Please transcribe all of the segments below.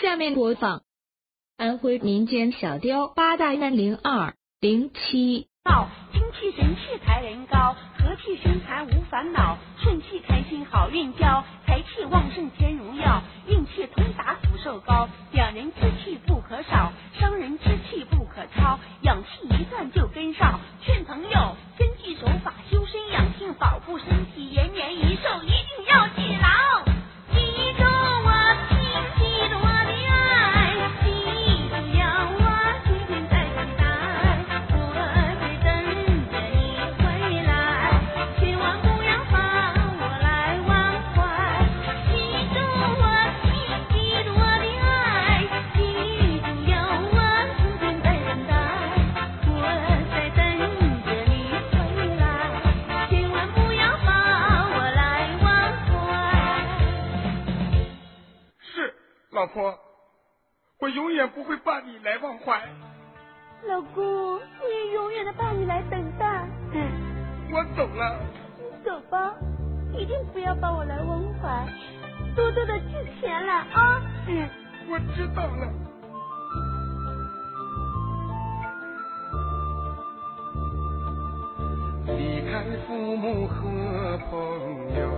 下面播放安徽民间小调八大三零二零七。到精气神气财人高，和气生财无烦恼，顺气开心好运交，财气旺盛添荣耀，运气通达福寿高，两人之气不可少，伤人之气不可超，养气一断就跟上，劝朋友老婆，我永远不会把你来忘怀。老公，我也永远的把你来等待。嗯，我走了。你走吧，一定不要把我来忘怀，多多的寄钱来啊。嗯，我知道了。离开父母和朋友，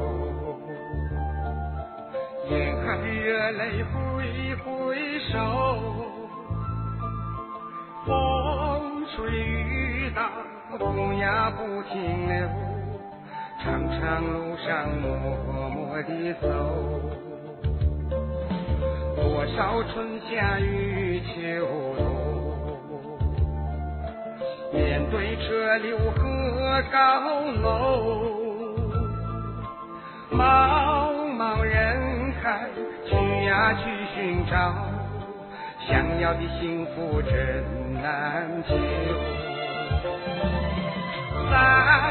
含热泪挥挥手，风吹雨打，风呀不停留，长长路上默默地走。多少春夏与秋冬，面对车流和高楼，去寻找，想要的幸福真难求。三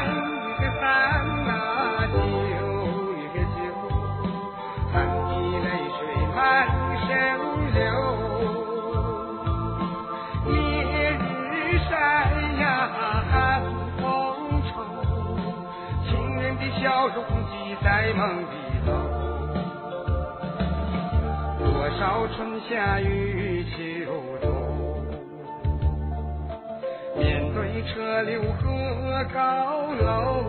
一个三啊，九一个九，三滴泪水满身流。烈日晒呀寒风愁，情人的笑容记在梦里少春夏与秋冬，面对车流和高楼，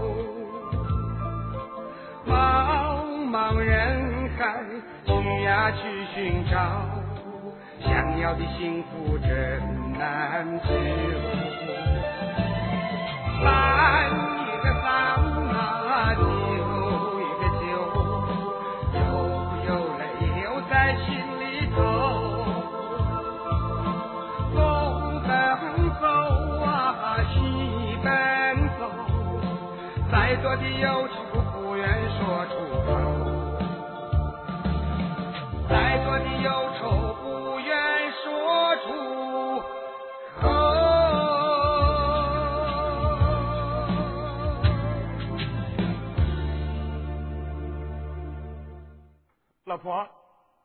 茫茫人海去呀去寻找，想要的幸福真难求。再多的忧愁不愿说出口，再多的忧愁不愿说出口。老婆，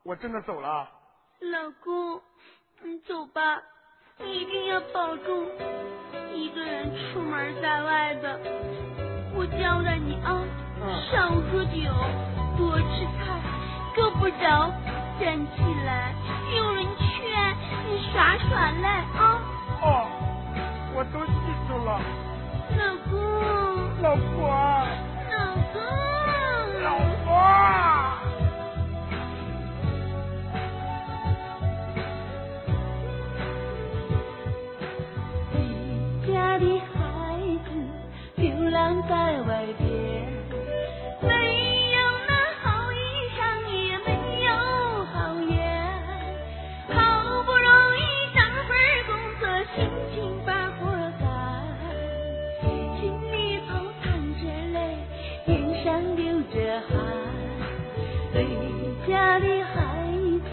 我真的走了。老公，你走吧，你一定要保重。一个人出门在外的，我交代你啊，嗯少喝酒，多吃菜，够不着站起来，有人劝你耍耍赖啊。哦，我都记住了，老公，老婆。把活干心里头淌着泪脸上流着汗家的孩子